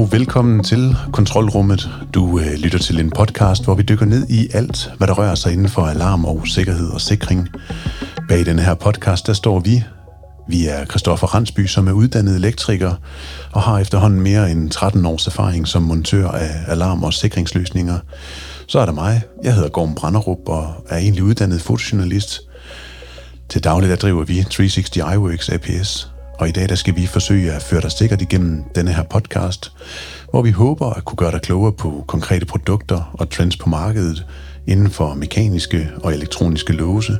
og velkommen til Kontrolrummet. Du øh, lytter til en podcast, hvor vi dykker ned i alt, hvad der rører sig inden for alarm og sikkerhed og sikring. Bag denne her podcast, der står vi. Vi er Christoffer Ransby, som er uddannet elektriker og har efterhånden mere end 13 års erfaring som montør af alarm- og sikringsløsninger. Så er der mig. Jeg hedder Gorm Branderup og er egentlig uddannet fotojournalist. Til dagligt der driver vi 360 iWorks APS, og i dag der skal vi forsøge at føre dig sikkert igennem denne her podcast, hvor vi håber at kunne gøre dig klogere på konkrete produkter og trends på markedet inden for mekaniske og elektroniske låse,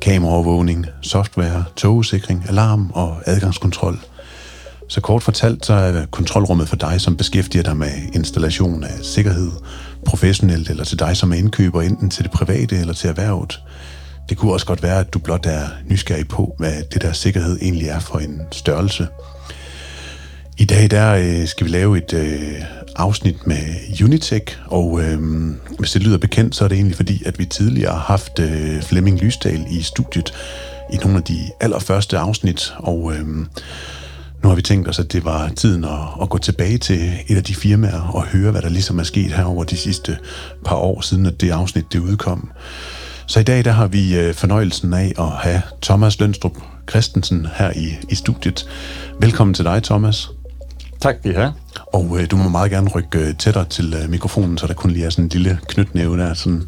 kameraovervågning, software, togsikring, alarm og adgangskontrol. Så kort fortalt, så er kontrolrummet for dig, som beskæftiger dig med installation af sikkerhed, professionelt eller til dig, som er indkøber enten til det private eller til erhvervet. Det kunne også godt være, at du blot er nysgerrig på, hvad det der sikkerhed egentlig er for en størrelse. I dag der øh, skal vi lave et øh, afsnit med Unitech, og øh, hvis det lyder bekendt, så er det egentlig fordi, at vi tidligere har haft øh, Flemming Lysdal i studiet i nogle af de allerførste afsnit, og øh, nu har vi tænkt os, at det var tiden at, at gå tilbage til et af de firmaer og høre, hvad der ligesom er sket her over de sidste par år, siden at det afsnit det udkom. Så i dag der har vi øh, fornøjelsen af at have Thomas Lønstrup Christensen her i, i studiet. Velkommen til dig, Thomas. Tak, vi har. Og øh, du må meget gerne rykke øh, tættere til øh, mikrofonen, så der kun lige er sådan en lille knytnæve der. Sådan.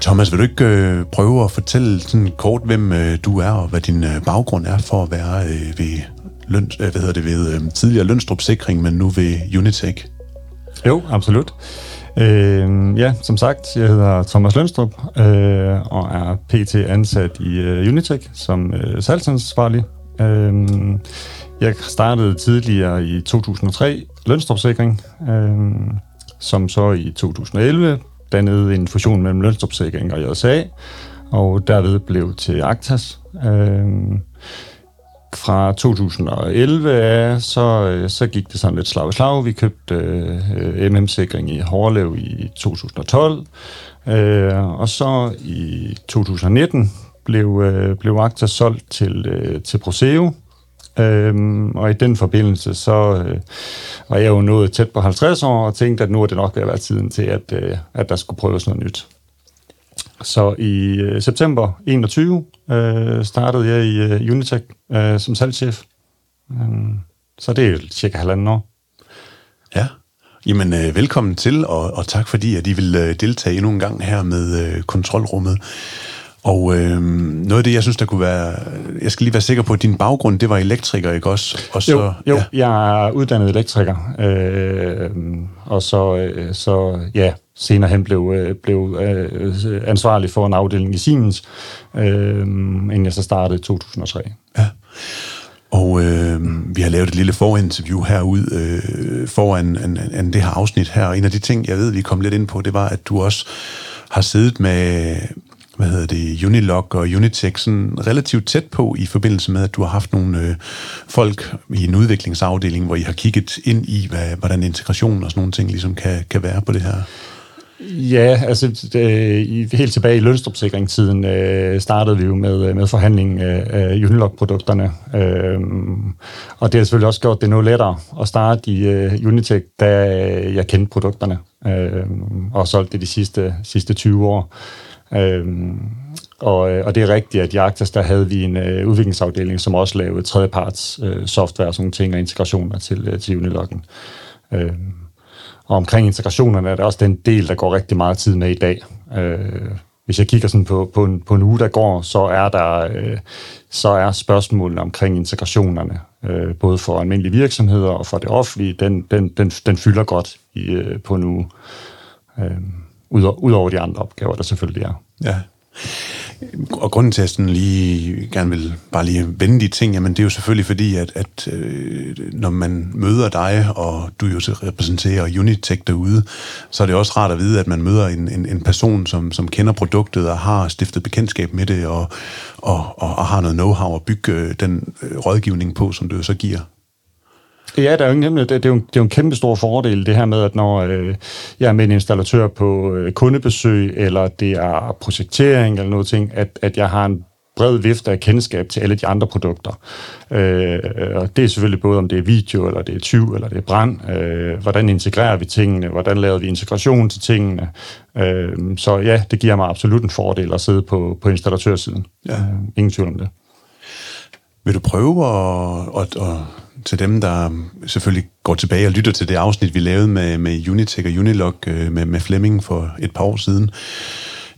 Thomas, vil du ikke øh, prøve at fortælle sådan kort, hvem øh, du er, og hvad din øh, baggrund er for at være øh, ved, løn, øh, hvad hedder det, ved øh, tidligere Lønstrup Sikring, men nu ved Unitech? Jo, absolut. Øh, ja, som sagt, jeg hedder Thomas Lønstrup øh, og er pt. ansat i øh, Unitech som øh, salgsansvarlig. Øh, jeg startede tidligere i 2003 Lønstrup Sikring, øh, som så i 2011 dannede en fusion mellem Lønstrup Sikring og JSA, og derved blev til Actas. Øh, fra 2011 af, så, øh, så gik det sådan lidt slag i slag. Vi købte øh, MM-sikring i Hårlev i 2012, øh, og så i 2019 blev, øh, blev Akta solgt til, øh, til Proseo, Øhm, og i den forbindelse, så øh, var jeg jo nået tæt på 50 år, og tænkte, at nu er det nok ved at være tiden til, at, øh, at der skulle prøves noget nyt. Så i øh, september 21 øh, startede jeg i øh, Unitech øh, som salgschef. Øh, så det er cirka halvanden år. Ja, jamen øh, velkommen til, og, og tak fordi, at I vil øh, deltage endnu en gang her med øh, kontrolrummet. Og øh, noget af det, jeg synes, der kunne være... Jeg skal lige være sikker på, at din baggrund, det var elektriker, ikke også? Og så, jo, jo ja. jeg er uddannet elektriker. Øh, og så, øh, så ja, senere hen blev, øh, blev øh, ansvarlig for en afdeling i Siemens, øh, inden jeg så startede i 2003. Ja. Og øh, vi har lavet et lille forinterview herude øh, foran en, en, det her afsnit her. Og en af de ting, jeg ved, vi kom lidt ind på, det var, at du også har siddet med, hvad hedder det, Unilog og Unitech sådan relativt tæt på i forbindelse med, at du har haft nogle øh, folk i en udviklingsafdeling, hvor I har kigget ind i, hvad, hvordan integration og sådan nogle ting ligesom kan, kan være på det her. Ja, altså det, helt tilbage i lønstrupsikringstiden øh, startede vi jo med, øh, med forhandling af Unilog-produkterne. Øh, og det har selvfølgelig også gjort det noget lettere at starte i øh, Unitech, da øh, jeg kendte produkterne øh, og solgte det de sidste, sidste 20 år. Øh, og, øh, og det er rigtigt, at i Arctis, der havde vi en øh, udviklingsafdeling, som også lavede tredjeparts øh, software og sådan nogle ting og integrationer til, øh, til Uniloggen. Øh, og omkring integrationerne er det også den del, der går rigtig meget tid med i dag. Øh, hvis jeg kigger sådan på, på, en, på en uge, der går, så er der øh, så er spørgsmålene omkring integrationerne, øh, både for almindelige virksomheder og for det offentlige, den, den, den, den fylder godt i, øh, på en uge. Øh, ud over de andre opgaver, der selvfølgelig er. Ja. Og grunden til, at jeg sådan lige gerne vil bare lige vende de ting, jamen det er jo selvfølgelig fordi, at, at øh, når man møder dig, og du jo repræsenterer Unitech derude, så er det også rart at vide, at man møder en, en, en person, som, som kender produktet og har stiftet bekendtskab med det, og, og, og, og har noget know-how at bygge øh, den øh, rådgivning på, som du så giver. Ja, der er jo ingen det, det, er jo, det er jo en kæmpe stor fordel, det her med, at når øh, jeg er med en installatør på øh, kundebesøg, eller det er projektering eller noget ting, at, at jeg har en bred vifte af kendskab til alle de andre produkter. Øh, og det er selvfølgelig både, om det er video, eller det er tyv, eller det er brand. Øh, hvordan integrerer vi tingene? Hvordan laver vi integration til tingene? Øh, så ja, det giver mig absolut en fordel at sidde på, på installatørsiden. Ja. Øh, ingen tvivl om det. Vil du prøve at, at, at til dem, der selvfølgelig går tilbage og lytter til det afsnit, vi lavede med, med Unitech og Unilog øh, med, med Flemming for et par år siden.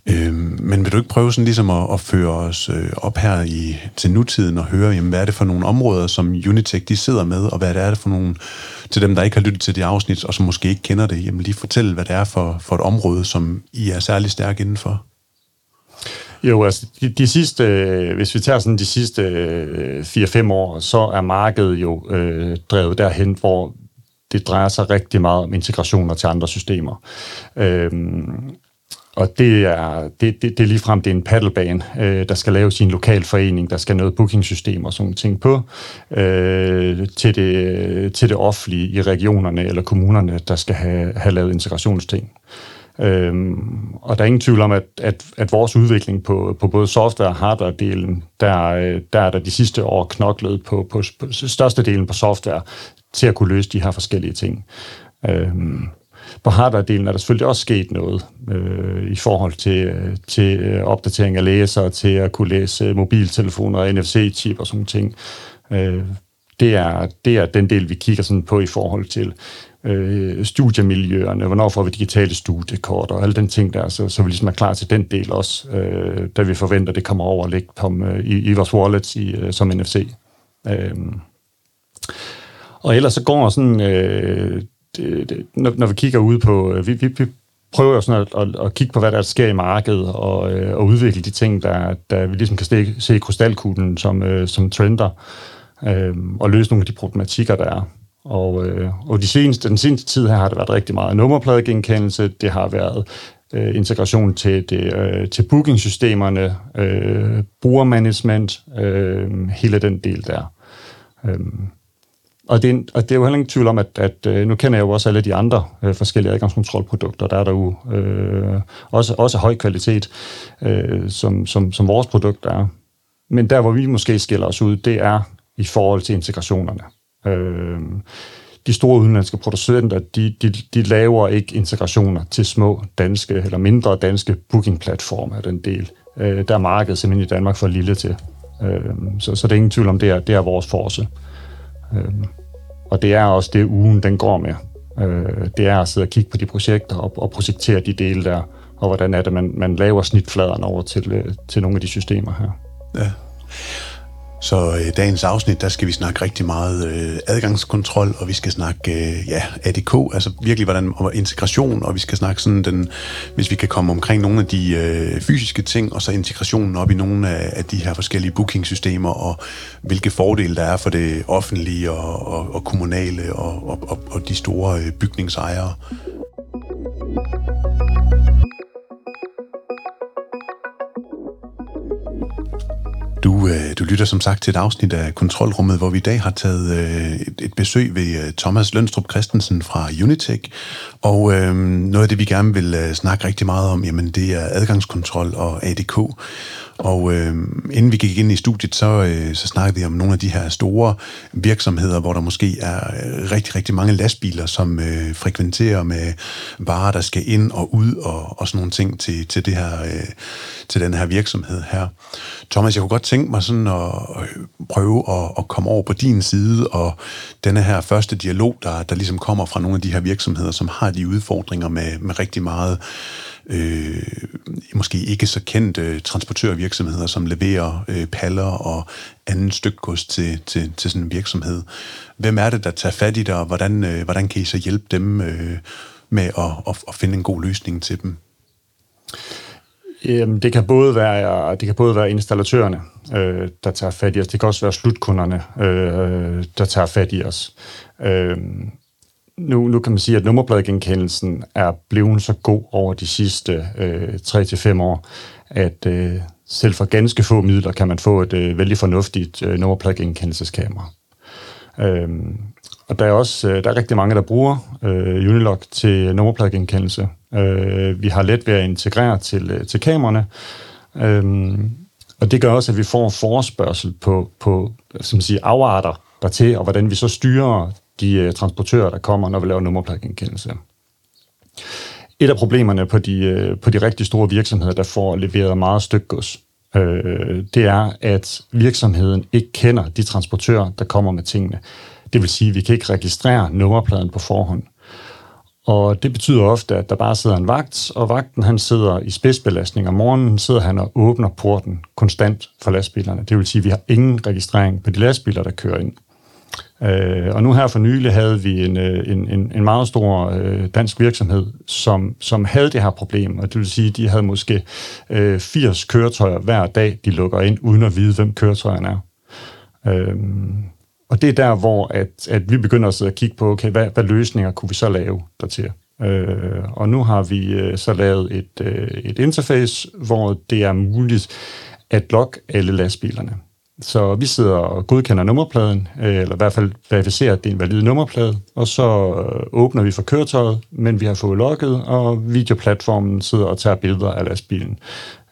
Øh, men vil du ikke prøve sådan ligesom at, at føre os øh, op her i, til nutiden og høre, jamen, hvad er det for nogle områder, som Unitech de sidder med, og hvad er det for nogle, til dem, der ikke har lyttet til det afsnit, og som måske ikke kender det, jamen lige fortæl, hvad det er for, for et område, som I er særlig stærk indenfor. Jo, altså de, de sidste, øh, hvis vi tager sådan de sidste øh, 4-5 år, så er markedet jo øh, drevet derhen, hvor det drejer sig rigtig meget om integrationer til andre systemer. Øhm, og det er, det, det, det er ligefrem det er en paddlebane, øh, der skal lave sin lokal forening, der skal noget bookingsystem og sådan ting på, øh, til, det, øh, til det offentlige i regionerne eller kommunerne, der skal have, have lavet integrationsting. Øhm, og der er ingen tvivl om, at, at, at vores udvikling på, på både software- og hardware-delen, der, øh, der er der de sidste år knoklet på, på, på størstedelen på software til at kunne løse de her forskellige ting. Øhm, på hardware-delen er der selvfølgelig også sket noget øh, i forhold til, øh, til øh, opdatering af læsere, til at kunne læse mobiltelefoner og NFC-chip og sådan ting. Øh, det, er, det er den del, vi kigger sådan på i forhold til øh, studiemiljøerne, hvornår får vi digitale studiekort og alle den ting der, så, så vi ligesom er klar til den del også, øh, da vi forventer, det kommer over og ligge på, øh, i, i vores wallets i, øh, som NFC. Øh, og ellers så går sådan, øh, det, det, når, når vi kigger ud på, øh, vi, vi, vi prøver sådan at, at, at kigge på, hvad der sker i markedet, og, øh, og udvikle de ting, der, der vi ligesom kan se, se i krystalkuglen som, øh, som trender, øh, og løse nogle af de problematikker, der er. Og, øh, og de seneste, den seneste tid her har det været rigtig meget nummerpladegenkendelse, det har været øh, integration til, det, øh, til bookingsystemerne, øh, brugermanagement, øh, hele den del der. Øh, og det, er, og det er jo heller ingen tvivl om, at, at øh, nu kender jeg jo også alle de andre øh, forskellige adgangskontrolprodukter, der er derude. øh, også, også høj kvalitet, øh, som, som, som vores produkt er. Men der, hvor vi måske skiller os ud, det er i forhold til integrationerne. Øh, de store udenlandske producenter, de, de, de laver ikke integrationer til små danske eller mindre danske bookingplatforme af den del. Øh, der er markedet simpelthen i Danmark for lille til. Øh, så, så det er ingen tvivl om, det er, det er vores force. Øh, og det er også det, ugen den går med. Øh, det er at sidde og kigge på de projekter og, og projektere de dele der, og hvordan er det, man, man laver snitfladerne over til, øh, til nogle af de systemer her. Ja. Så øh, dagens afsnit, der skal vi snakke rigtig meget øh, adgangskontrol, og vi skal snakke øh, ja, ADK, altså virkelig hvordan og integration, og vi skal snakke sådan den, hvis vi kan komme omkring nogle af de øh, fysiske ting, og så integrationen op i nogle af, af de her forskellige bookingsystemer, og hvilke fordele der er for det offentlige og, og, og kommunale og, og, og de store øh, bygningsejere. Du, øh, du lytter som sagt til et afsnit af Kontrolrummet, hvor vi i dag har taget øh, et, et besøg ved øh, Thomas Lønstrup Christensen fra Unitech. Og øh, noget af det, vi gerne vil øh, snakke rigtig meget om, jamen det er adgangskontrol og ADK. Og øh, inden vi gik ind i studiet, så, øh, så snakkede vi om nogle af de her store virksomheder, hvor der måske er øh, rigtig, rigtig mange lastbiler, som øh, frekventerer med varer, der skal ind og ud og, og sådan nogle ting til, til, det her, øh, til den her virksomhed her. Thomas, jeg kunne godt tænke mig sådan at øh, prøve at, at komme over på din side, og denne her første dialog, der, der ligesom kommer fra nogle af de her virksomheder, som har de udfordringer med, med rigtig meget øh, måske ikke så kendte transportørvirksomheder, som leverer øh, paller og anden stykgods til, til, til sådan en virksomhed. Hvem er det, der tager fat i det, og hvordan, øh, hvordan kan I så hjælpe dem øh, med at, at, at finde en god løsning til dem? Jamen, det kan både være, øh, det kan både være installatørerne, øh, der tager fat i os. Det kan også være slutkunderne, øh, øh der tager fat i os. Øh, nu, nu kan man sige, at nummerpladegenkendelsen er blevet så god over de sidste øh, 3-5 år, at øh, selv for ganske få midler kan man få et øh, vældig fornuftigt øh, nummerpladegenkendelseskamera. Øhm, og der er også øh, der er rigtig mange, der bruger øh, Unilog til nummerpladegenkendelse. Øh, vi har let ved at integrere til, øh, til kameraerne, øhm, og det gør også, at vi får forespørgsel på, på som siger, afarter dertil, og hvordan vi så styrer de øh, transportører, der kommer, når vi laver nummerpladegenkendelse. Et af problemerne på de, øh, på de rigtig store virksomheder, der får leveret meget stykgods, øh, det er, at virksomheden ikke kender de transportører, der kommer med tingene. Det vil sige, at vi kan ikke registrere nummerpladen på forhånd. Og det betyder ofte, at der bare sidder en vagt, og vagten han sidder i spidsbelastning. Om morgenen sidder han og åbner porten konstant for lastbilerne. Det vil sige, at vi har ingen registrering på de lastbiler, der kører ind. Øh, og nu her for nylig havde vi en, øh, en, en, en meget stor øh, dansk virksomhed, som, som havde det her problem, og det vil sige, at de havde måske øh, 80 køretøjer hver dag, de lukker ind, uden at vide, hvem køretøjerne er. Øh, og det er der, hvor at, at vi begynder at sidde og kigge på, okay, hvad, hvad løsninger kunne vi så lave dertil? Øh, og nu har vi øh, så lavet et, øh, et interface, hvor det er muligt at logge alle lastbilerne. Så vi sidder og godkender nummerpladen, øh, eller i hvert fald verificerer, at det er en valid nummerplade, og så øh, åbner vi for køretøjet, men vi har fået logget, og videoplatformen sidder og tager billeder af lastbilen.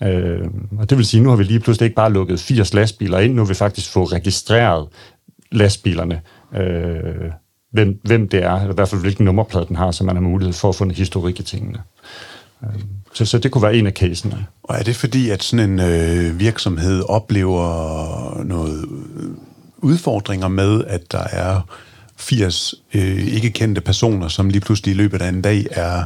Øh, og det vil sige, at nu har vi lige pludselig ikke bare lukket 80 lastbiler ind, nu har vi faktisk fået registreret lastbilerne, øh, hvem, hvem det er, eller i hvert fald hvilken nummerplade den har, så man har mulighed for at få en historik i tingene. Øh, så, så det kunne være en af casene. Og er det fordi, at sådan en øh, virksomhed oplever noget udfordringer med, at der er 80 øh, ikke kendte personer, som lige pludselig i løbet af en dag er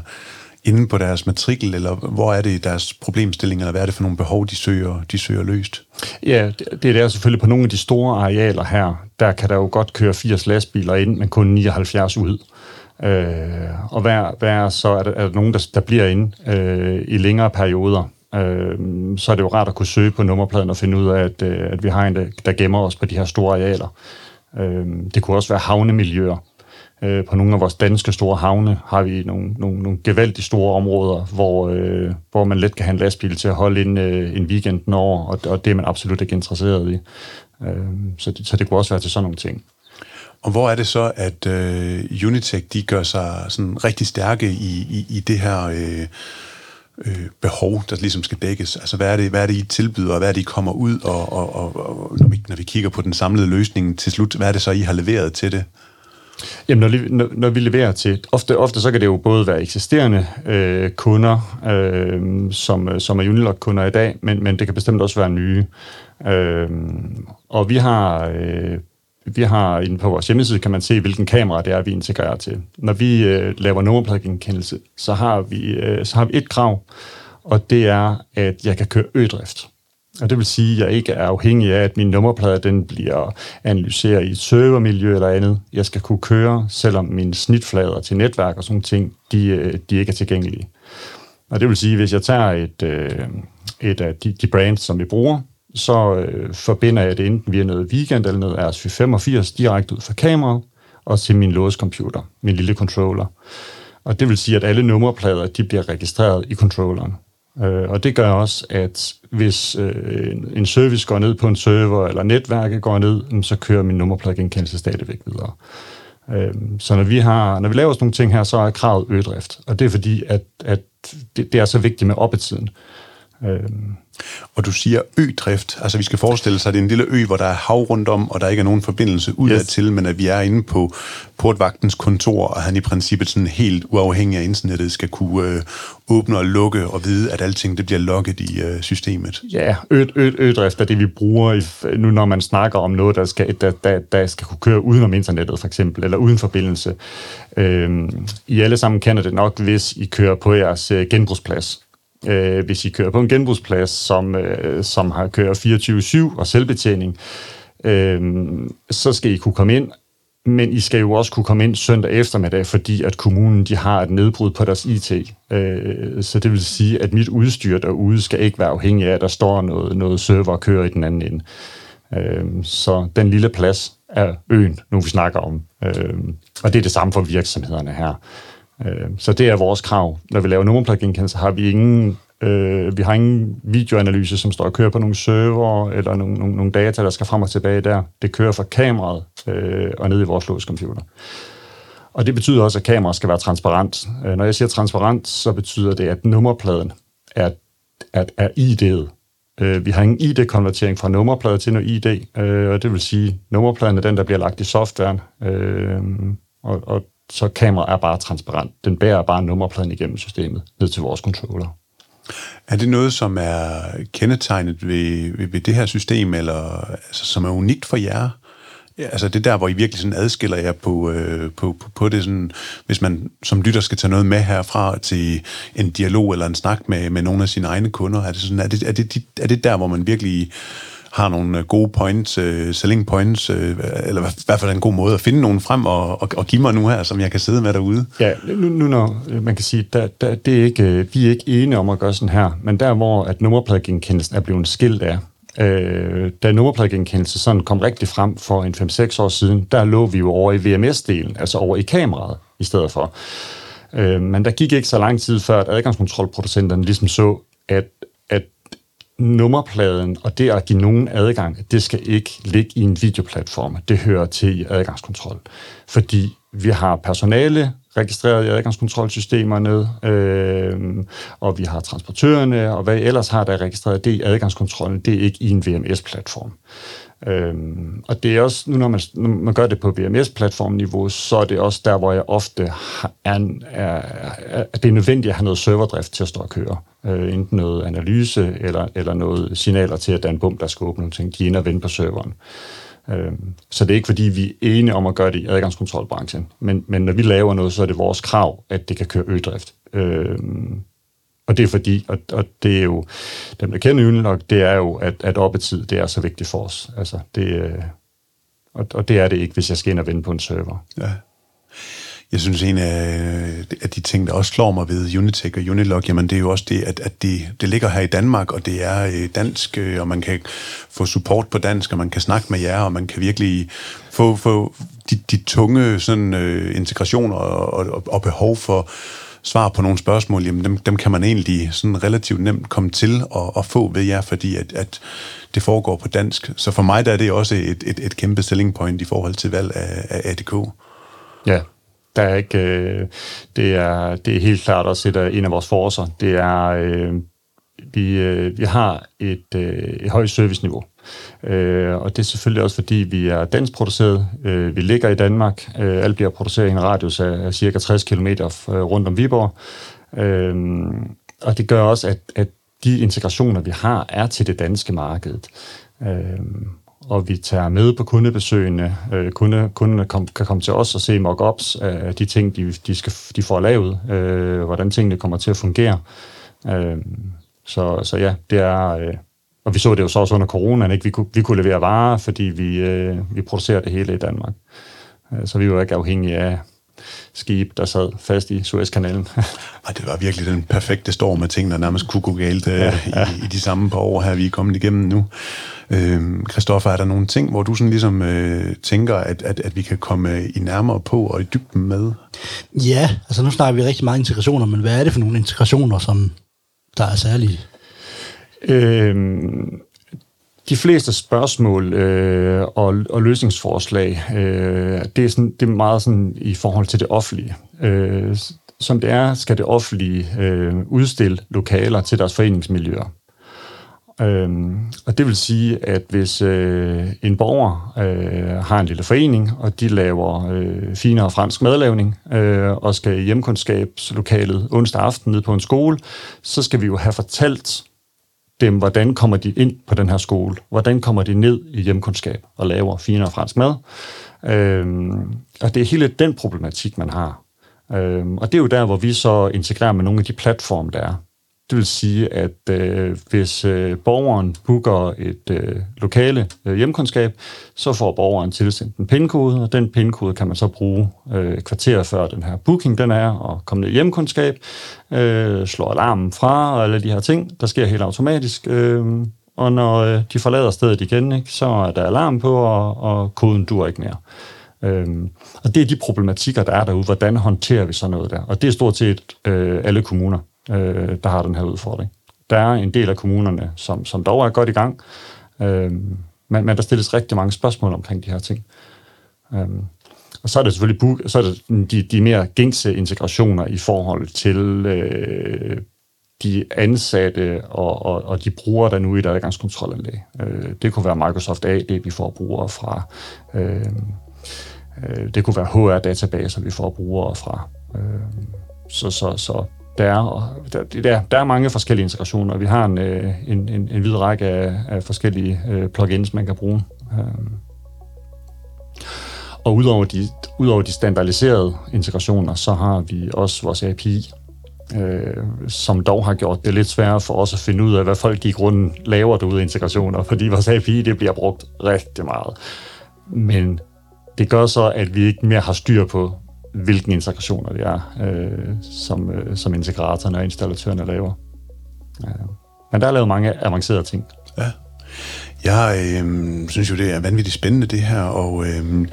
inde på deres matrikel, eller hvor er det i deres problemstilling, eller hvad er det for nogle behov, de søger, de søger løst? Ja, det, det er selvfølgelig på nogle af de store arealer her, der kan der jo godt køre 80 lastbiler ind, men kun 79 ud. Øh, og hvad, hvad er så er der, er der nogen, der, der bliver inde øh, i længere perioder. Øh, så er det jo rart at kunne søge på nummerpladen og finde ud af, at, øh, at vi har en, der, der gemmer os på de her store arealer. Øh, det kunne også være havnemiljøer. Øh, på nogle af vores danske store havne har vi nogle, nogle, nogle gevaldigt store områder, hvor, øh, hvor man let kan have en lastbil til at holde ind øh, en weekend over, og, og det er man absolut ikke interesseret i. Øh, så, det, så det kunne også være til sådan nogle ting. Og hvor er det så, at øh, Unitech de gør sig sådan rigtig stærke i, i, i det her øh, øh, behov, der ligesom skal dækkes? Altså hvad er det, hvad er det I tilbyder, og hvad er det, I kommer ud, og, og, og, og når, vi, når vi kigger på den samlede løsning til slut, hvad er det så, I har leveret til det? Jamen, når, når, når vi leverer til... Ofte, ofte så kan det jo både være eksisterende øh, kunder, øh, som, som er Unilock-kunder i dag, men, men det kan bestemt også være nye. Øh, og vi har... Øh, vi har inde på vores hjemmeside, kan man se, hvilken kamera det er, vi integrerer til. Når vi øh, laver nummerpladegenkendelse, så har vi øh, så har vi et krav, og det er, at jeg kan køre ødrift. Og det vil sige, at jeg ikke er afhængig af, at min nummerplade den bliver analyseret i et servermiljø eller andet. Jeg skal kunne køre, selvom mine snitflader til netværk og sådan ting, de, øh, de ikke er tilgængelige. Og det vil sige, at hvis jeg tager et, øh, et af de, de brands, som vi bruger, så øh, forbinder jeg det enten via noget weekend eller noget RS85 direkte ud fra kameraet og til min låscomputer, min lille controller. Og det vil sige, at alle nummerplader de bliver registreret i controlleren. Øh, og det gør også, at hvis øh, en service går ned på en server, eller netværket går ned, så kører min nummerpladegenkendelse stadigvæk videre. Øh, så når vi, har, når vi laver sådan nogle ting her, så er kravet ødrift. Og det er fordi, at, at det, det er så vigtigt med oppetiden. Øhm. Og du siger ø-drift, altså vi skal forestille sig, at det er en lille ø, hvor der er hav rundt om, og der ikke er nogen forbindelse udad yes. til, men at vi er inde på portvagtens kontor, og han i princippet sådan helt uafhængig af internettet skal kunne øh, åbne og lukke og vide, at alting det bliver logget i øh, systemet. Ja, ø-drift er det, vi bruger i, nu, når man snakker om noget, der skal, der, der, der skal kunne køre udenom internettet, for eksempel, eller uden forbindelse. Øhm, I alle sammen kender det nok, hvis I kører på jeres øh, genbrugsplads øh, hvis I kører på en genbrugsplads, som, øh, som har kører 24-7 og selvbetjening, øh, så skal I kunne komme ind, men I skal jo også kunne komme ind søndag eftermiddag, fordi at kommunen de har et nedbrud på deres IT. Øh, så det vil sige, at mit udstyr derude skal ikke være afhængig af, at der står noget, noget server og kører i den anden ende. Øh, så den lille plads er øen, nu vi snakker om. Øh, og det er det samme for virksomhederne her. Øh, så det er vores krav. Når vi laver nummerpladegenkendelse, har vi ingen Øh, vi har ingen videoanalyse, som står og kører på nogle server, eller nogle, nogle, nogle data, der skal frem og tilbage der. Det kører fra kameraet øh, og ned i vores låscomputer. Og det betyder også, at kameraet skal være transparent. Øh, når jeg siger transparent, så betyder det, at nummerpladen er, er, er ID'et Øh, vi har ingen ID-konvertering fra nummerplade til noget ID, øh, og det vil sige, nummerpladen er den, der bliver lagt i softwaren, øh, og, og så kamera er bare transparent. Den bærer bare nummerpladen igennem systemet ned til vores controller. Er det noget, som er kendetegnet ved, ved, ved det her system, eller altså, som er unikt for jer? Ja, altså det der, hvor I virkelig sådan adskiller jer på, øh, på, på, på det, sådan, hvis man som lytter skal tage noget med herfra til en dialog eller en snak med, med nogle af sine egne kunder, er det, sådan, er det, er det, er det der, hvor man virkelig har nogle øh, gode points, øh, selling points, øh, eller i hvert fald en god måde at finde nogen frem og, og, og give mig nu her, som jeg kan sidde med derude. Ja, nu, nu når øh, man kan sige, der, der, det er ikke, øh, vi er ikke enige om at gøre sådan her, men der hvor at nummerpladegenkendelsen er blevet skilt af, øh, da nummerpladegenkendelse sådan kom rigtig frem for en 5-6 år siden, der lå vi jo over i VMS-delen, altså over i kameraet i stedet for. Øh, men der gik ikke så lang tid før, at adgangskontrolproducenterne ligesom så, at, at nummerpladen og det at give nogen adgang, det skal ikke ligge i en videoplatform. Det hører til i adgangskontrol. Fordi vi har personale registreret i adgangskontrolsystemerne, øh, og vi har transportørerne, og hvad ellers har der registreret det i adgangskontrollen, det er ikke i en VMS-platform. Øh, og det er også, nu når man, når man gør det på VMS-platformniveau, så er det også der, hvor jeg ofte er, er, er, er det er nødvendigt at have noget serverdrift til at stå og køre. Øh, øh, enten noget analyse eller, eller noget signaler til, at der er en bum, der skal åbne nogle ting. De er inde og vende på serveren. Øh, så det er ikke, fordi vi er enige om at gøre det i adgangskontrolbranchen. Men, men når vi laver noget, så er det vores krav, at det kan køre ødrift. Øh, og det er fordi, og, og det er jo, dem der kender Unilog, det er jo, at, at oppetid, det er så vigtigt for os. Altså, det, øh, og, og det er det ikke, hvis jeg skal ind og vende på en server. Ja. Jeg synes, en af, af de ting, der også slår mig ved Unitech og Unilog, jamen det er jo også det, at, at det, det ligger her i Danmark, og det er øh, dansk, øh, og man kan få support på dansk, og man kan snakke med jer, og man kan virkelig få, få de, de tunge sådan, uh, integrationer og, og, og behov for svar på nogle spørgsmål, jamen dem, dem kan man egentlig sådan relativt nemt komme til at, at få ved jer, fordi at, at det foregår på dansk. Så for mig der er det også et, et, et kæmpe selling point i forhold til valg af, af ADK. Ja, der er ikke, øh, det, er, det er helt klart også et af, en af vores forser. Det er, øh, vi, øh, vi har et, øh, et højt serviceniveau. Øh, og det er selvfølgelig også, fordi vi er dansk produceret. Øh, vi ligger i Danmark. Øh, alt bliver produceret i en radius af, af cirka 60 km øh, rundt om Viborg. Øh, og det gør også, at, at de integrationer, vi har, er til det danske marked. Øh, og vi tager med på kundebesøgene. Øh, kunde, kunderne kom, kan komme til os og se mock-ups af de ting, de, de, skal, de får lavet, øh, hvordan tingene kommer til at fungere. Øh, så, så ja, det er... Øh, og vi så det jo så også under coronaen, ikke? Vi, kunne, vi kunne levere varer, fordi vi, øh, vi producerer det hele i Danmark. Øh, så vi var ikke afhængige af skib, der sad fast i Suezkanalen. og det var virkelig den perfekte storm af ting, der nærmest kunne gå galt øh, ja, ja. I, i de samme par år her, vi er kommet igennem nu. Øh, Christoffer, er der nogle ting, hvor du sådan ligesom øh, tænker, at, at, at vi kan komme i nærmere på og i dybden med? Ja, altså nu snakker vi rigtig meget integrationer, men hvad er det for nogle integrationer, som der er særlige? Øh, de fleste spørgsmål øh, og, og løsningsforslag, øh, det, er sådan, det er meget sådan i forhold til det offentlige. Øh, som det er, skal det offentlige øh, udstille lokaler til deres foreningsmiljøer. Øhm, og det vil sige, at hvis øh, en borger øh, har en lille forening, og de laver øh, finere fransk madlavning, øh, og skal i hjemkundskabslokalet onsdag aften ned på en skole, så skal vi jo have fortalt dem, hvordan kommer de ind på den her skole? Hvordan kommer de ned i hjemkundskab og laver finere fransk mad? Øhm, og det er hele den problematik, man har. Øhm, og det er jo der, hvor vi så integrerer med nogle af de platforme, der er. Det vil sige, at øh, hvis øh, borgeren booker et øh, lokale øh, hjemkundskab, så får borgeren tilsendt en pindkode, og den pindkode kan man så bruge øh, kvarter før den her booking den er, og komme ned i hjemkundskab, øh, slår alarmen fra og alle de her ting, der sker helt automatisk. Øh, og når øh, de forlader stedet igen, ikke, så er der alarm på, og, og koden dur ikke mere. Øhm, og det er de problematikker, der er derude. Hvordan håndterer vi sådan noget der? Og det er stort set øh, alle kommuner øh, der har den her udfordring. Der er en del af kommunerne, som, som dog er godt i gang, øh, men, men der stilles rigtig mange spørgsmål omkring de her ting. Øh, og så er det selvfølgelig så er det de, de mere gængse integrationer i forhold til øh, de ansatte og, og, og de brugere, der nu er i et adgangskontrolanlæg. Øh, det kunne være Microsoft AD, vi får brugere fra. Øh, øh, det kunne være HR-databaser, vi får brugere fra. Øh, så, så, så der er, der, der, er mange forskellige integrationer. Vi har en, øh, en, en, en vid række af, af forskellige øh, plugins, man kan bruge. Øhm. Og udover de, udover de standardiserede integrationer, så har vi også vores API, øh, som dog har gjort det lidt sværere for os at finde ud af, hvad folk i grunden laver derude integrationer, fordi vores API det bliver brugt rigtig meget. Men det gør så, at vi ikke mere har styr på, hvilken integrationer det er, øh, som, øh, som integratorerne og installatørerne laver. Ja. Men der er lavet mange avancerede ting. Ja. Jeg øh, synes jo, det er vanvittigt spændende det her, og øh,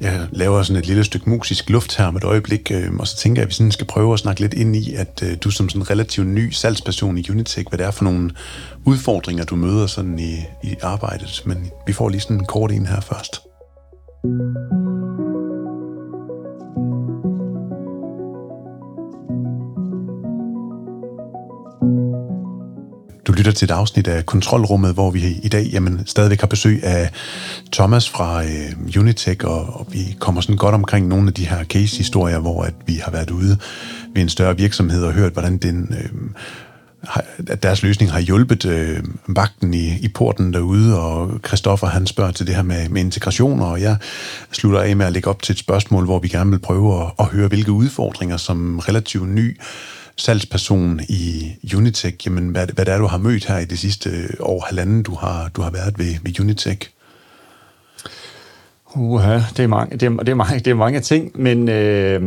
jeg laver sådan et lille stykke musisk luft her med et øjeblik, øh, og så tænker jeg, at vi sådan skal prøve at snakke lidt ind i, at øh, du som sådan en relativt ny salgsperson i Unitech, hvad det er for nogle udfordringer, du møder sådan i, i arbejdet. Men vi får lige sådan en kort en her først. Du lytter til et afsnit af Kontrolrummet, hvor vi i dag jamen, stadigvæk har besøg af Thomas fra øh, Unitech, og, og vi kommer sådan godt omkring nogle af de her case-historier, hvor at vi har været ude ved en større virksomhed og hørt, hvordan den, øh, har, at deres løsning har hjulpet øh, vagten i, i porten derude, og Christoffer han spørger til det her med, med integrationer, og jeg slutter af med at lægge op til et spørgsmål, hvor vi gerne vil prøve at, at høre, hvilke udfordringer som relativt ny salgsperson i Unitech, jamen hvad, hvad det er, du har mødt her i det sidste år, halvanden, du har, du har været ved, ved Unitech? Uha, det er mange, det er, det er mange, det er mange ting, men, øh,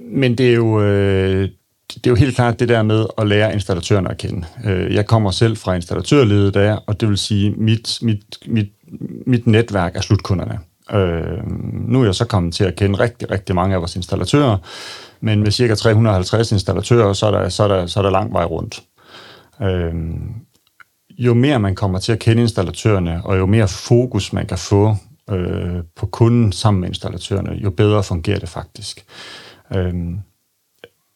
men det er jo... Øh, det er jo helt klart det der med at lære installatørerne at kende. Øh, jeg kommer selv fra installatørledet der, og det vil sige, mit, mit, mit, mit netværk er slutkunderne. Øh, nu er jeg så kommet til at kende rigtig, rigtig mange af vores installatører, men med cirka 350 installatører, så er der, så er der, så er der lang vej rundt. Øhm, jo mere man kommer til at kende installatørerne, og jo mere fokus man kan få øh, på kunden sammen med installatørerne, jo bedre fungerer det faktisk. Øhm,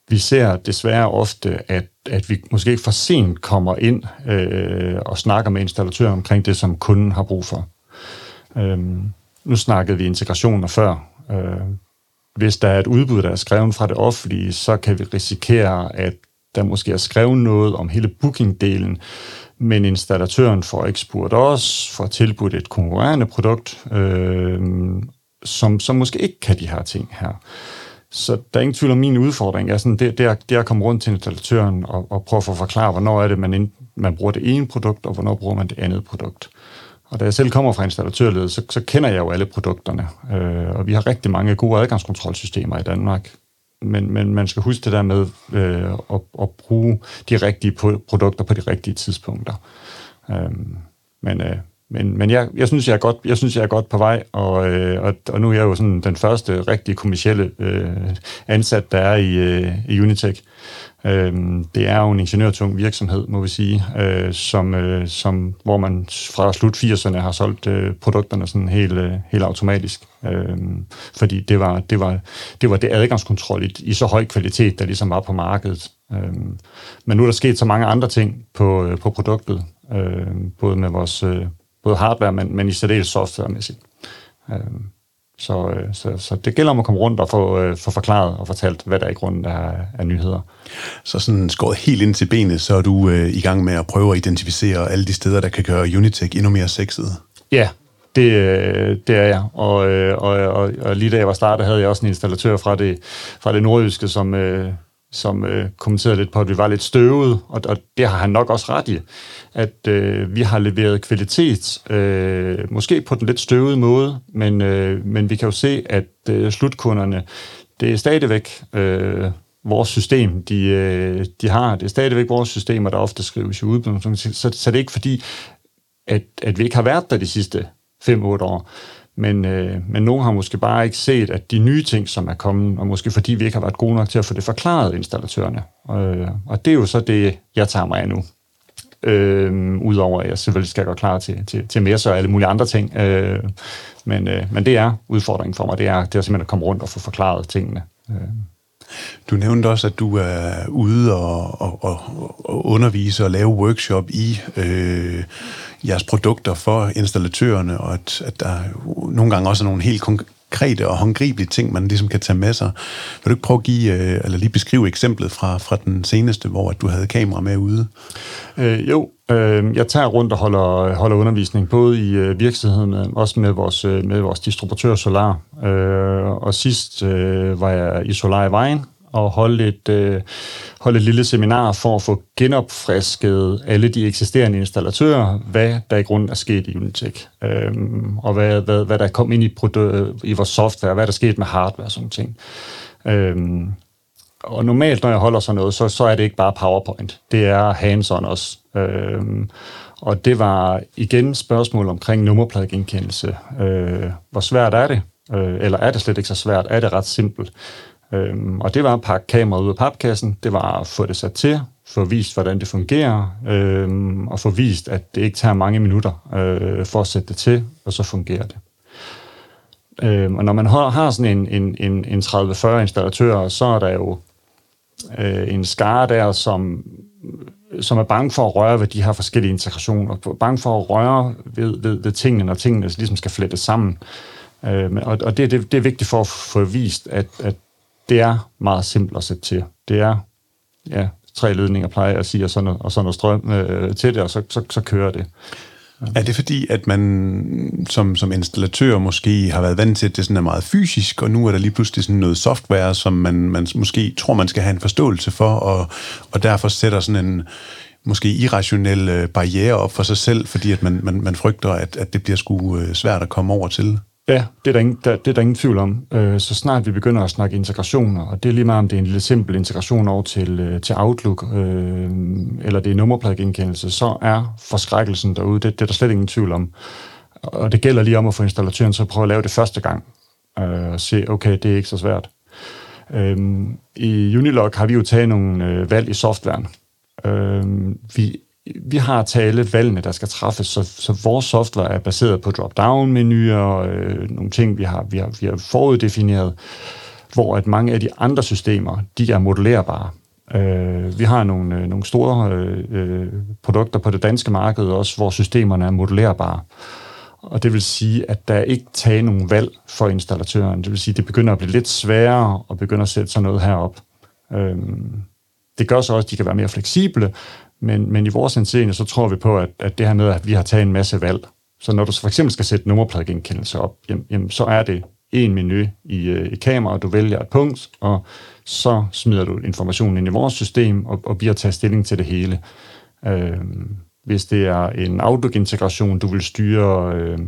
vi ser desværre ofte, at, at vi måske for sent kommer ind øh, og snakker med installatører omkring det, som kunden har brug for. Øhm, nu snakkede vi integrationer før. Øh, hvis der er et udbud, der er skrevet fra det offentlige, så kan vi risikere, at der måske er skrevet noget om hele bookingdelen, men installatøren får ikke spurgt os, får tilbudt et konkurrerende produkt, øh, som, som måske ikke kan de her ting her. Så der er ingen tvivl om min udfordring. Er sådan, det, det, er, det er at komme rundt til installatøren og, og prøve at få forklare, hvornår er det, man, man bruger det ene produkt, og hvornår bruger man det andet produkt. Og da jeg selv kommer fra installatørledet, så, så kender jeg jo alle produkterne. Øh, og vi har rigtig mange gode adgangskontrolsystemer i Danmark. Men, men man skal huske det der med øh, at, at bruge de rigtige produkter på de rigtige tidspunkter. Øh, men øh, men, men jeg, jeg, synes, jeg, er godt, jeg synes, jeg er godt på vej, og, øh, og, og nu er jeg jo sådan den første rigtig kommersielle øh, ansat, der er i, øh, i Unitech. Øh, det er jo en ingeniørtung virksomhed, må vi sige, øh, som, øh, som, hvor man fra slut 80'erne har solgt øh, produkterne sådan helt, helt automatisk. Øhm, fordi det var, det, var, det var det adgangskontrol i, i så høj kvalitet, der ligesom var på markedet. Øhm, men nu er der sket så mange andre ting på, på produktet, øhm, både med vores... Både hardware, men, men i særdeles softwaremæssigt. Øh, så, øh, så, så det gælder om at komme rundt og få, øh, få forklaret og fortalt, hvad der i grunden er af nyheder. Så sådan skåret helt ind til benet, så er du øh, i gang med at prøve at identificere alle de steder, der kan gøre Unitech endnu mere sexet? Ja, det, øh, det er jeg. Og, og, og, og lige da jeg var startet, havde jeg også en installatør fra det, fra det nordjyske, som, som øh, kommenterede lidt på, at vi var lidt støvede, og, og det har han nok også ret i, at øh, vi har leveret kvalitet, øh, måske på den lidt støvede måde, men, øh, men vi kan jo se, at øh, slutkunderne, det er stadigvæk øh, vores system, de, øh, de har. Det er stadigvæk vores systemer, der ofte skrives i udbud. Så, så det er ikke fordi, at, at vi ikke har været der de sidste 5-8 år. Men, øh, men nogen har måske bare ikke set, at de nye ting, som er kommet, og måske fordi vi ikke har været gode nok til at få det forklaret installatørerne. Øh, og det er jo så det, jeg tager mig af nu. Øh, Udover at jeg selvfølgelig skal gå klar til, til, til mere så alle mulige andre ting. Øh, men, øh, men det er udfordringen for mig, det er, det er simpelthen at komme rundt og få forklaret tingene. Øh. Du nævnte også, at du er ude og, og, og, og undervise og lave workshop i øh, jeres produkter for installatørerne, og at, at der nogle gange også er nogle helt konkrete og håndgribelige ting, man ligesom kan tage med sig. Vil du ikke prøve at give, øh, eller lige beskrive eksemplet fra, fra den seneste, hvor at du havde kamera med ude? Øh, jo, øh, jeg tager rundt og holder, holder undervisning, både i øh, virksomheden, men også med vores, øh, med vores distributør Solar. Øh, og sidst øh, var jeg i Solar i Vejen, og holde et, øh, holde et lille seminar for at få genopfrisket alle de eksisterende installatører, hvad der i grunden er sket i Unitech, øhm, og hvad, hvad, hvad der kom ind i, i vores software, hvad der er sket med hardware og sådan ting. Øhm, og normalt, når jeg holder sådan noget, så, så er det ikke bare PowerPoint. Det er hands-on også. Øhm, og det var igen spørgsmål omkring nummerpladegenkendelse. Øh, hvor svært er det? Øh, eller er det slet ikke så svært? Er det ret simpelt? Øhm, og det var at pakke kameraet ud af papkassen, det var at få det sat til, få vist, hvordan det fungerer, øhm, og få vist, at det ikke tager mange minutter øh, for at sætte det til, og så fungerer det. Øhm, og når man har, har sådan en, en, en, en 30-40 installatører, så er der jo øh, en skare der, som, som er bange for at røre ved de her forskellige integrationer, bange for at røre ved, ved, ved tingene, når tingene ligesom skal flettes sammen. Øh, og og det, det, det er vigtigt for at få vist, at, at det er meget simpelt at sætte til. Det er ja, tre ledninger, plejer at sige, og sådan noget, og sådan noget strøm øh, til det, og så, så, så kører det. Er det fordi, at man som, som installatør måske har været vant til, at det sådan er meget fysisk, og nu er der lige pludselig sådan noget software, som man, man måske tror, man skal have en forståelse for, og, og derfor sætter sådan en måske irrationel øh, barriere op for sig selv, fordi at man, man, man frygter, at, at det bliver sgu øh, svært at komme over til? Ja, det er der ingen, der, det er der ingen tvivl om. Øh, så snart vi begynder at snakke integrationer, og det er lige meget om det er en lille simpel integration over til, øh, til Outlook, øh, eller det er nummerpladegenkendelse, så er forskrækkelsen derude, det, det er der slet ingen tvivl om. Og det gælder lige om at få installatøren til at prøve at lave det første gang, øh, og se, okay, det er ikke så svært. Øh, I Unilog har vi jo taget nogle øh, valg i softwaren. Øh, vi vi har tale valgene, der skal træffes, så, så vores software er baseret på drop-down-menuer, øh, nogle ting, vi har, vi, har, vi har foruddefineret, hvor at mange af de andre systemer, de er modellerbare. Øh, vi har nogle, øh, nogle store øh, øh, produkter på det danske marked også, hvor systemerne er modellerbare. Og det vil sige, at der ikke tager nogen valg for installatøren. Det vil sige, at det begynder at blive lidt sværere at begynde at sætte sådan noget herop. Øh, det gør så også, at de kan være mere fleksible, men, men i vores indseende, så tror vi på, at, at det her med, at vi har taget en masse valg. Så når du for eksempel skal sætte nummerpladegenkendelse op, jamen, jamen, så er det en menu i, øh, i kameraet, du vælger et punkt, og så smider du informationen ind i vores system, og, og vi har taget stilling til det hele. Øh, hvis det er en Outlook-integration, du vil styre øh,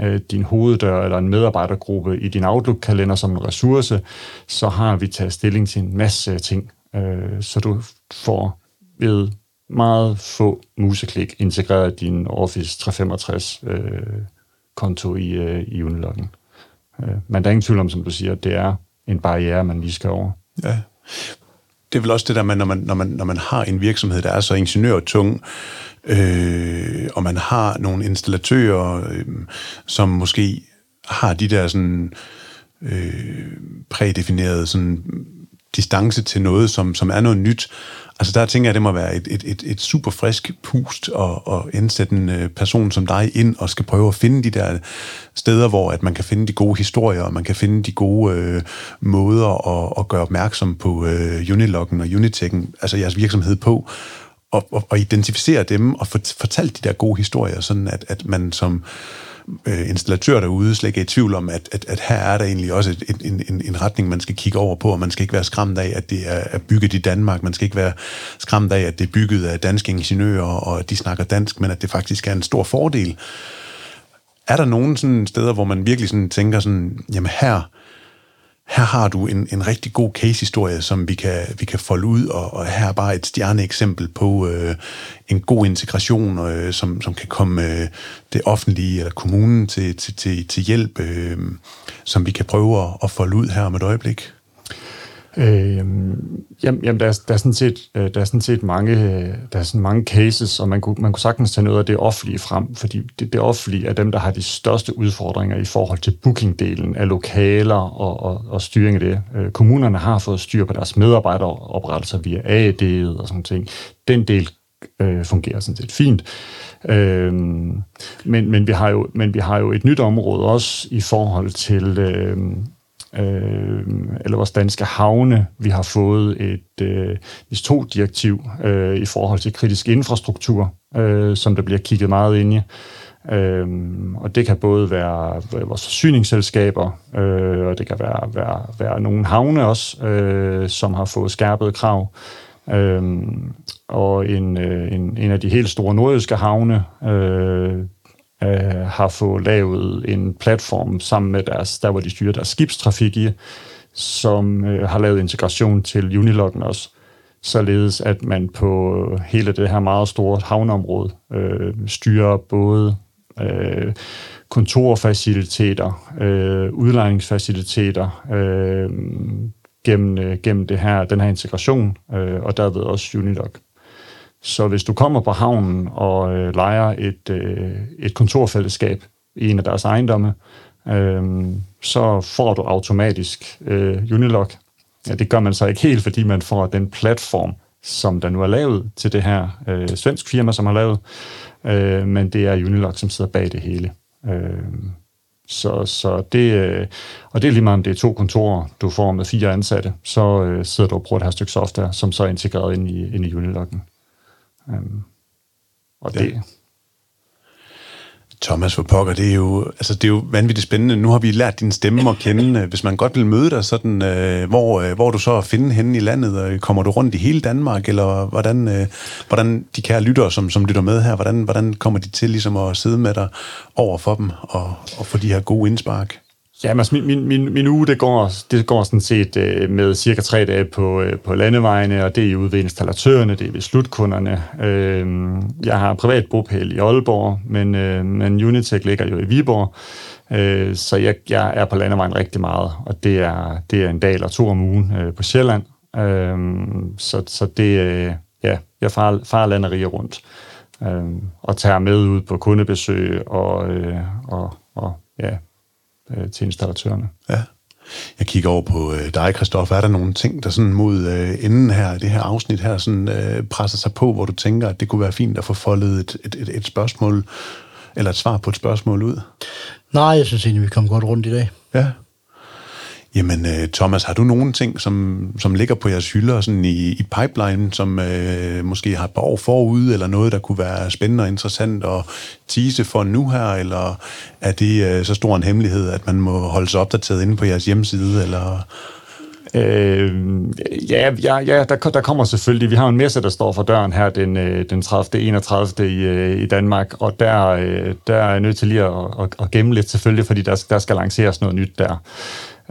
øh, din hoveddør eller en medarbejdergruppe i din Outlook-kalender som en ressource, så har vi taget stilling til en masse ting, øh, så du får ved meget få museklik integreret din Office 365 øh, konto i, øh, i Uniloggen. Øh, men der er ingen tvivl om, som du siger, det er en barriere, man lige skal over. Ja. Det er vel også det der med, når man, når man, når man har en virksomhed, der er så ingeniørtung, øh, og man har nogle installatører, øh, som måske har de der sådan øh, prædefinerede sådan distance til noget, som, som er noget nyt, Altså der tænker jeg, at det må være et, et, et, et super frisk pust at, at indsætte en øh, person som dig ind og skal prøve at finde de der steder, hvor at man kan finde de gode historier, og man kan finde de gode øh, måder at, at gøre opmærksom på øh, Uniloggen og Unitechen, altså jeres virksomhed på, og, og, og identificere dem og fortælle de der gode historier, sådan at, at man som øh, Øh, installatør derude slet ikke er i tvivl om, at, at, at her er der egentlig også et, en, en, en retning, man skal kigge over på, og man skal ikke være skræmt af, at det er, er bygget i Danmark. Man skal ikke være skræmt af, at det er bygget af danske ingeniører, og at de snakker dansk, men at det faktisk er en stor fordel. Er der nogen sådan steder, hvor man virkelig sådan tænker sådan, jamen her, her har du en, en rigtig god case-historie, som vi kan, vi kan folde ud, og, og her er bare et stjerneeksempel på øh, en god integration, øh, som, som kan komme øh, det offentlige eller kommunen til, til, til, til hjælp, øh, som vi kan prøve at, at folde ud her om et øjeblik? Øh, jamen, jamen der, er, der, er sådan set, øh, der er sådan set mange, øh, der er sådan mange cases, og man kunne, man kunne sagtens tage noget af det offentlige frem, fordi det, det offentlige er dem, der har de største udfordringer i forhold til bookingdelen af lokaler og, og, og styring af det. Øh, kommunerne har fået styr på deres medarbejderoprettelser via AED'et og sådan ting. Den del øh, fungerer sådan set fint. Øh, men, men, vi har jo, men vi har jo et nyt område også i forhold til... Øh, øh, eller vores danske havne. Vi har fået et øh, NIS2-direktiv øh, i forhold til kritisk infrastruktur, øh, som der bliver kigget meget ind i. Øhm, og det kan både være vores forsyningsselskaber, øh, og det kan være, være, være nogle havne også, øh, som har fået skærpet krav. Øhm, og en, øh, en, en af de helt store nordjyske havne, øh, øh, har fået lavet en platform sammen med deres, der hvor de styrer deres skibstrafik i, som øh, har lavet integration til Uniloggen også, således at man på hele det her meget store havneområde øh, styrer både øh, kontorfaciliteter, øh, udlejningsfaciliteter, øh, gennem, øh, gennem det her, den her integration, øh, og derved også Unilog. Så hvis du kommer på havnen og øh, leger et, øh, et kontorfællesskab i en af deres ejendomme, øh, så får du automatisk øh, Unilog. Ja, det gør man så ikke helt, fordi man får den platform, som der nu er lavet til det her øh, svensk firma, som har lavet, øh, men det er Unilog, som sidder bag det hele. Øh, så, så det, øh, og det er lige meget, om det er to kontorer, du får med fire ansatte, så øh, sidder du og bruger det her stykke software, som så er integreret ind i, ind i Uniloggen. Um, og ja. det... Thomas for pokker, det er, jo, altså det er jo vanvittigt spændende. Nu har vi lært din stemme at kende. Hvis man godt vil møde dig, sådan, øh, hvor, øh, hvor du så er finde henne i landet, og kommer du rundt i hele Danmark, eller hvordan, øh, hvordan de kære lyttere, som, som lytter med her, hvordan, hvordan kommer de til ligesom at sidde med dig over for dem, og, og få de her gode indspark? Ja, altså min, min, min, min uge, det går, det går sådan set øh, med cirka tre dage på, øh, på landevejene, og det er ude ved installatørerne, det er ved slutkunderne. Øh, jeg har privat bopæl i Aalborg, men, øh, men Unitech ligger jo i Viborg, øh, så jeg, jeg er på landevejen rigtig meget, og det er, det er en dag eller to om ugen øh, på Sjælland. Øh, så, så det, øh, ja, jeg far, far land og riger rundt øh, og tager med ud på kundebesøg og, øh, og, og ja, øh, til installatørerne. Ja. Jeg kigger over på øh, dig, Kristoffer. Er der nogle ting, der sådan mod øh, enden her, det her afsnit her, sådan, øh, presser sig på, hvor du tænker, at det kunne være fint at få foldet et, et, et, et spørgsmål, eller et svar på et spørgsmål ud? Nej, jeg synes egentlig, vi kom godt rundt i dag. Ja. Jamen, øh, Thomas, har du nogle ting, som, som ligger på jeres hylder sådan i, i pipeline, som øh, måske har et par år forud, eller noget, der kunne være spændende og interessant at tease for nu her, eller er det øh, så stor en hemmelighed, at man må holde sig opdateret inde på jeres hjemmeside, eller... Øh, ja, ja, ja der, der kommer selvfølgelig. Vi har en messe, der står for døren her den, øh, den 30. 31. i, øh, i Danmark, og der, øh, der er jeg nødt til lige at, at, at gemme lidt selvfølgelig, fordi der, der skal lanceres noget nyt der.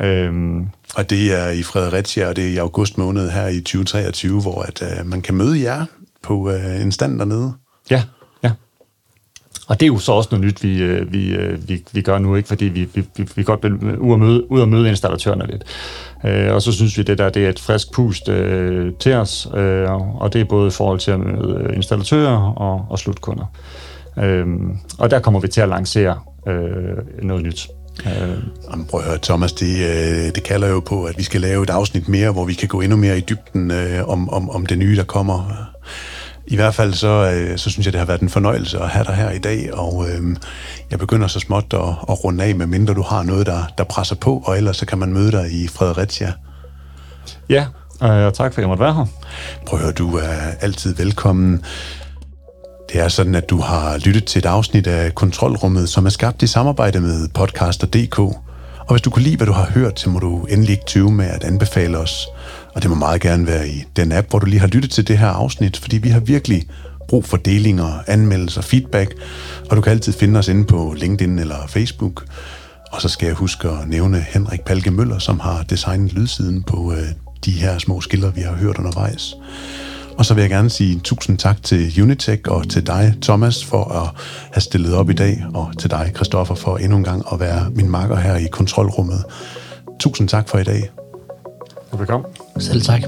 Øhm, og det er i Fredericia, og det er i august måned her i 2023, hvor at, øh, man kan møde jer på øh, en stand dernede. Ja, ja. Og det er jo så også noget nyt, vi, øh, vi, øh, vi, vi gør nu, ikke? fordi vi, vi, vi, vi godt vil ud og møde, ud og møde installatørerne lidt. Øh, og så synes vi, det der det er et frisk pust øh, til os, øh, og det er både i forhold til at møde installatører og, og slutkunder. Øh, og der kommer vi til at lancere øh, noget nyt. Øh. Jamen, prøv at høre, Thomas, det, øh, det kalder jo på, at vi skal lave et afsnit mere, hvor vi kan gå endnu mere i dybden øh, om, om, om det nye, der kommer. I hvert fald så, øh, så synes jeg, det har været en fornøjelse at have dig her i dag, og øh, jeg begynder så småt at, at runde af, med mindre du har noget, der, der presser på, og ellers så kan man møde dig i Fredericia. Ja, og tak for, at jeg måtte være her. Prøv at høre, du er altid velkommen. Det er sådan, at du har lyttet til et afsnit af Kontrolrummet, som er skabt i samarbejde med Podcaster.dk. Og hvis du kunne lide, hvad du har hørt, så må du endelig ikke tyve med at anbefale os. Og det må meget gerne være i den app, hvor du lige har lyttet til det her afsnit, fordi vi har virkelig brug for delinger, anmeldelser, feedback, og du kan altid finde os inde på LinkedIn eller Facebook. Og så skal jeg huske at nævne Henrik Palke Møller, som har designet lydsiden på øh, de her små skiller, vi har hørt undervejs. Og så vil jeg gerne sige tusind tak til Unitech og til dig, Thomas, for at have stillet op i dag, og til dig, Christoffer, for endnu en gang at være min makker her i kontrolrummet. Tusind tak for i dag. Velkommen. Selv tak.